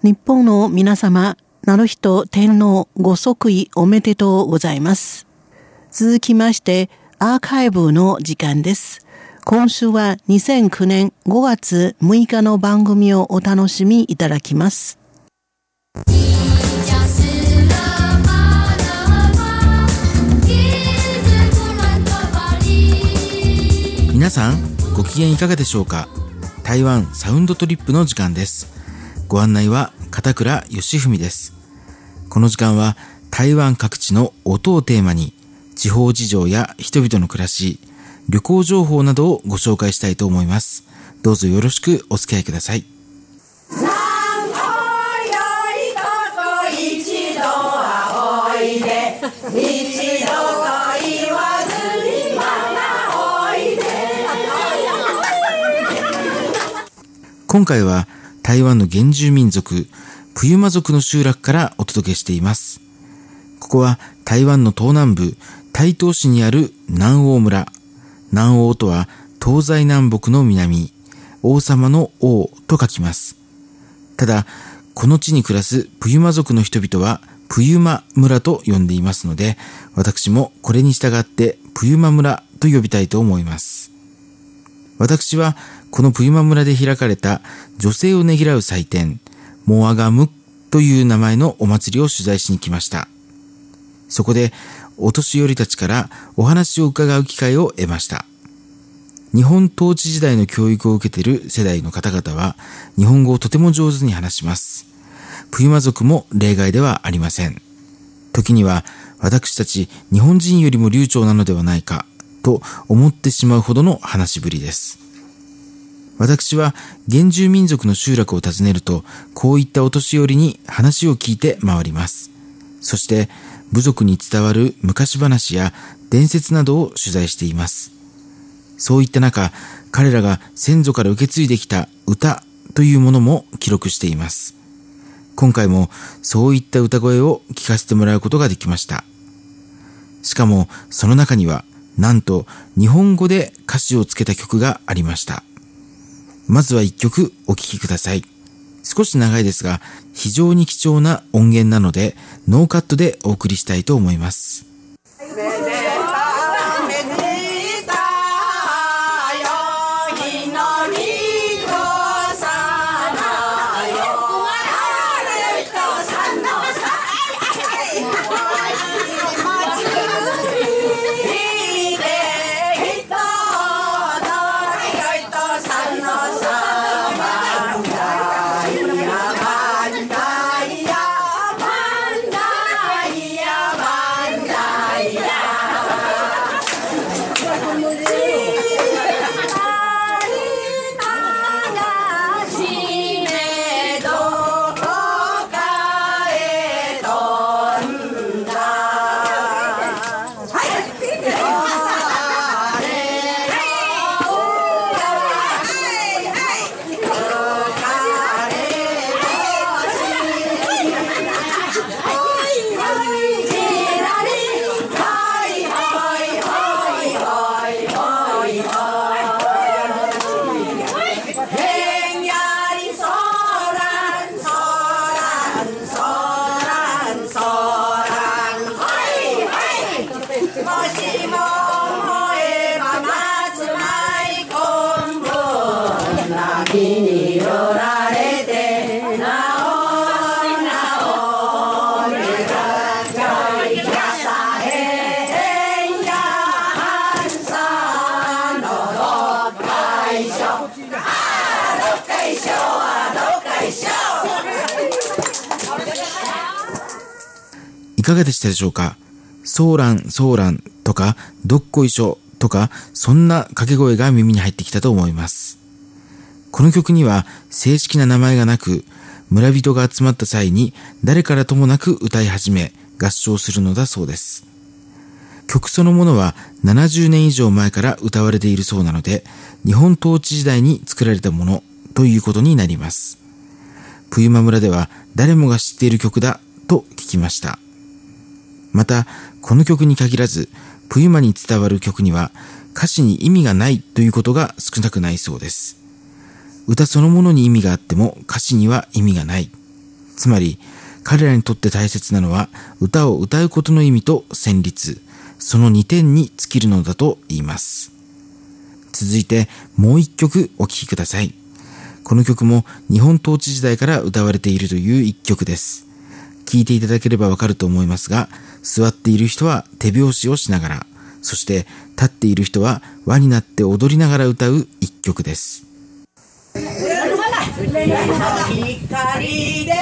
日本の皆様、なる人天皇ご即位おめでとうございます。続きまして、アーカイブの時間です。今週は2009年5月6日の番組をお楽しみいただきます。皆さんご機嫌いかがでしょうか？台湾サウンドトリップの時間ですご案内は片倉義文です。この時間は台湾各地の音をテーマに地方事情や人々の暮らし旅行情報などをご紹介したいと思います。どうぞよろしくお付き合いください。今回は台湾の原住民族、プユマ族の集落からお届けしています。ここは台湾の東南部、台東市にある南王村。南王とは東西南北の南、王様の王と書きます。ただ、この地に暮らすプユマ族の人々はプユマ村と呼んでいますので、私もこれに従ってプユマ村と呼びたいと思います。私はこのプユマ村で開かれた女性をねぎらう祭典、モアガムという名前のお祭りを取材しに来ました。そこでお年寄りたちからお話を伺う機会を得ました。日本統治時代の教育を受けている世代の方々は日本語をとても上手に話します。プユマ族も例外ではありません。時には私たち日本人よりも流暢なのではないかと思ってしまうほどの話しぶりです。私は原住民族の集落を訪ねると、こういったお年寄りに話を聞いて回ります。そして部族に伝わる昔話や伝説などを取材しています。そういった中、彼らが先祖から受け継いできた歌というものも記録しています。今回もそういった歌声を聞かせてもらうことができました。しかもその中にはなんと日本語で歌詞をつけた曲がありました。まずは一曲お聴きください。少し長いですが、非常に貴重な音源なので、ノーカットでお送りしたいと思います。いかがでしたでしょうか？ソーラン、ソーランとか、どっこいしょとか、そんな掛け声が耳に入ってきたと思います。この曲には正式な名前がなく、村人が集まった際に誰からともなく歌い始め、合唱するのだそうです。曲そのものは70年以上前から歌われているそうなので、日本統治時代に作られたものということになります。プユマ村では誰もが知っている曲だと聞きました。また、この曲に限らず、プユマに伝わる曲には歌詞に意味がないということが少なくないそうです。歌そのものに意味があっても歌詞には意味がない。つまり、彼らにとって大切なのは歌を歌うことの意味と旋律、その2点に尽きるのだと言います。続いてもう一曲お聴きください。この曲も日本統治時代から歌われているという一曲です。聞いていただければわかると思いますが、座っている人は手拍子をしながら、そして立っている人は輪になって踊りながら歌う一曲です。光 で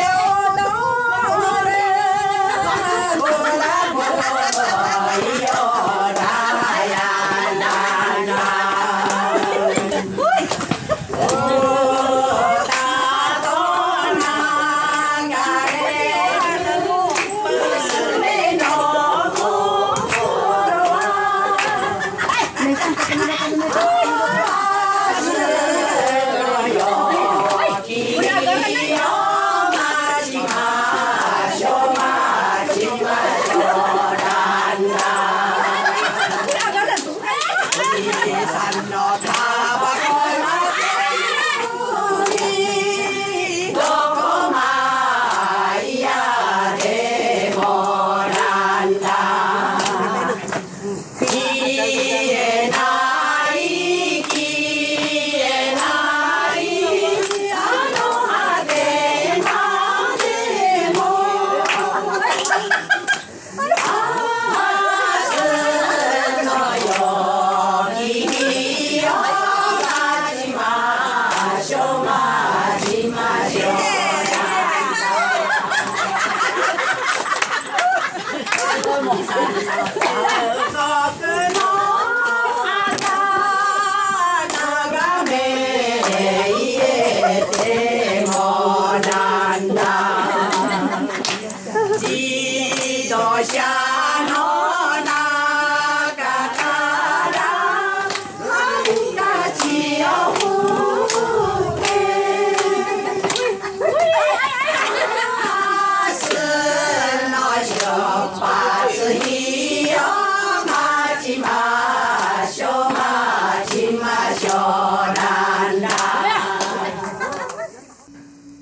Sausage!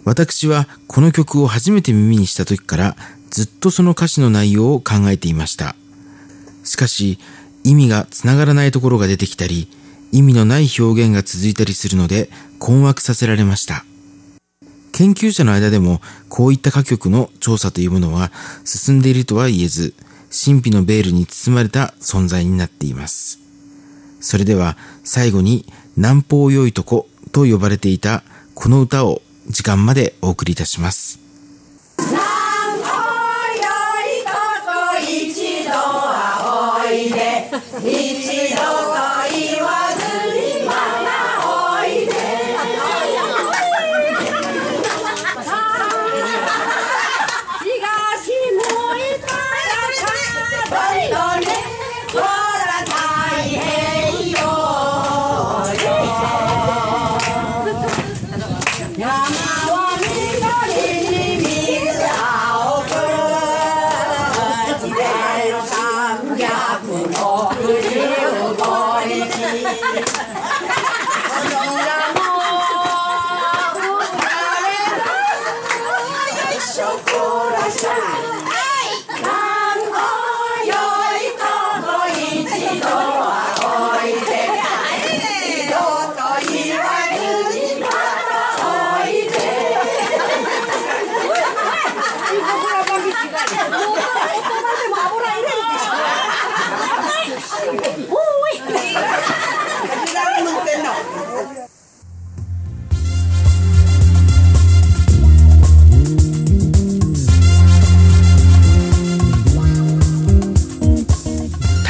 私はこの曲を初めて耳にした時からずっとその歌詞の内容を考えていました。しかし意味がつながらないところが出てきたり、意味のない表現が続いたりするので困惑させられました。研究者の間でもこういった歌曲の調査というものは進んでいるとは言えず、神秘のベールに包まれた存在になっています。それでは最後に南方良いとこと呼ばれていたこの歌を時間までお送りいたします。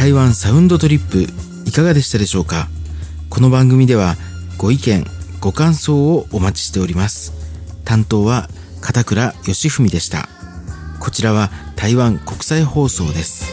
台湾サウンドトリップいかがでしたでしょうか？この番組ではご意見ご感想をお待ちしております。担当は片倉義文でした。こちらは台湾国際放送です。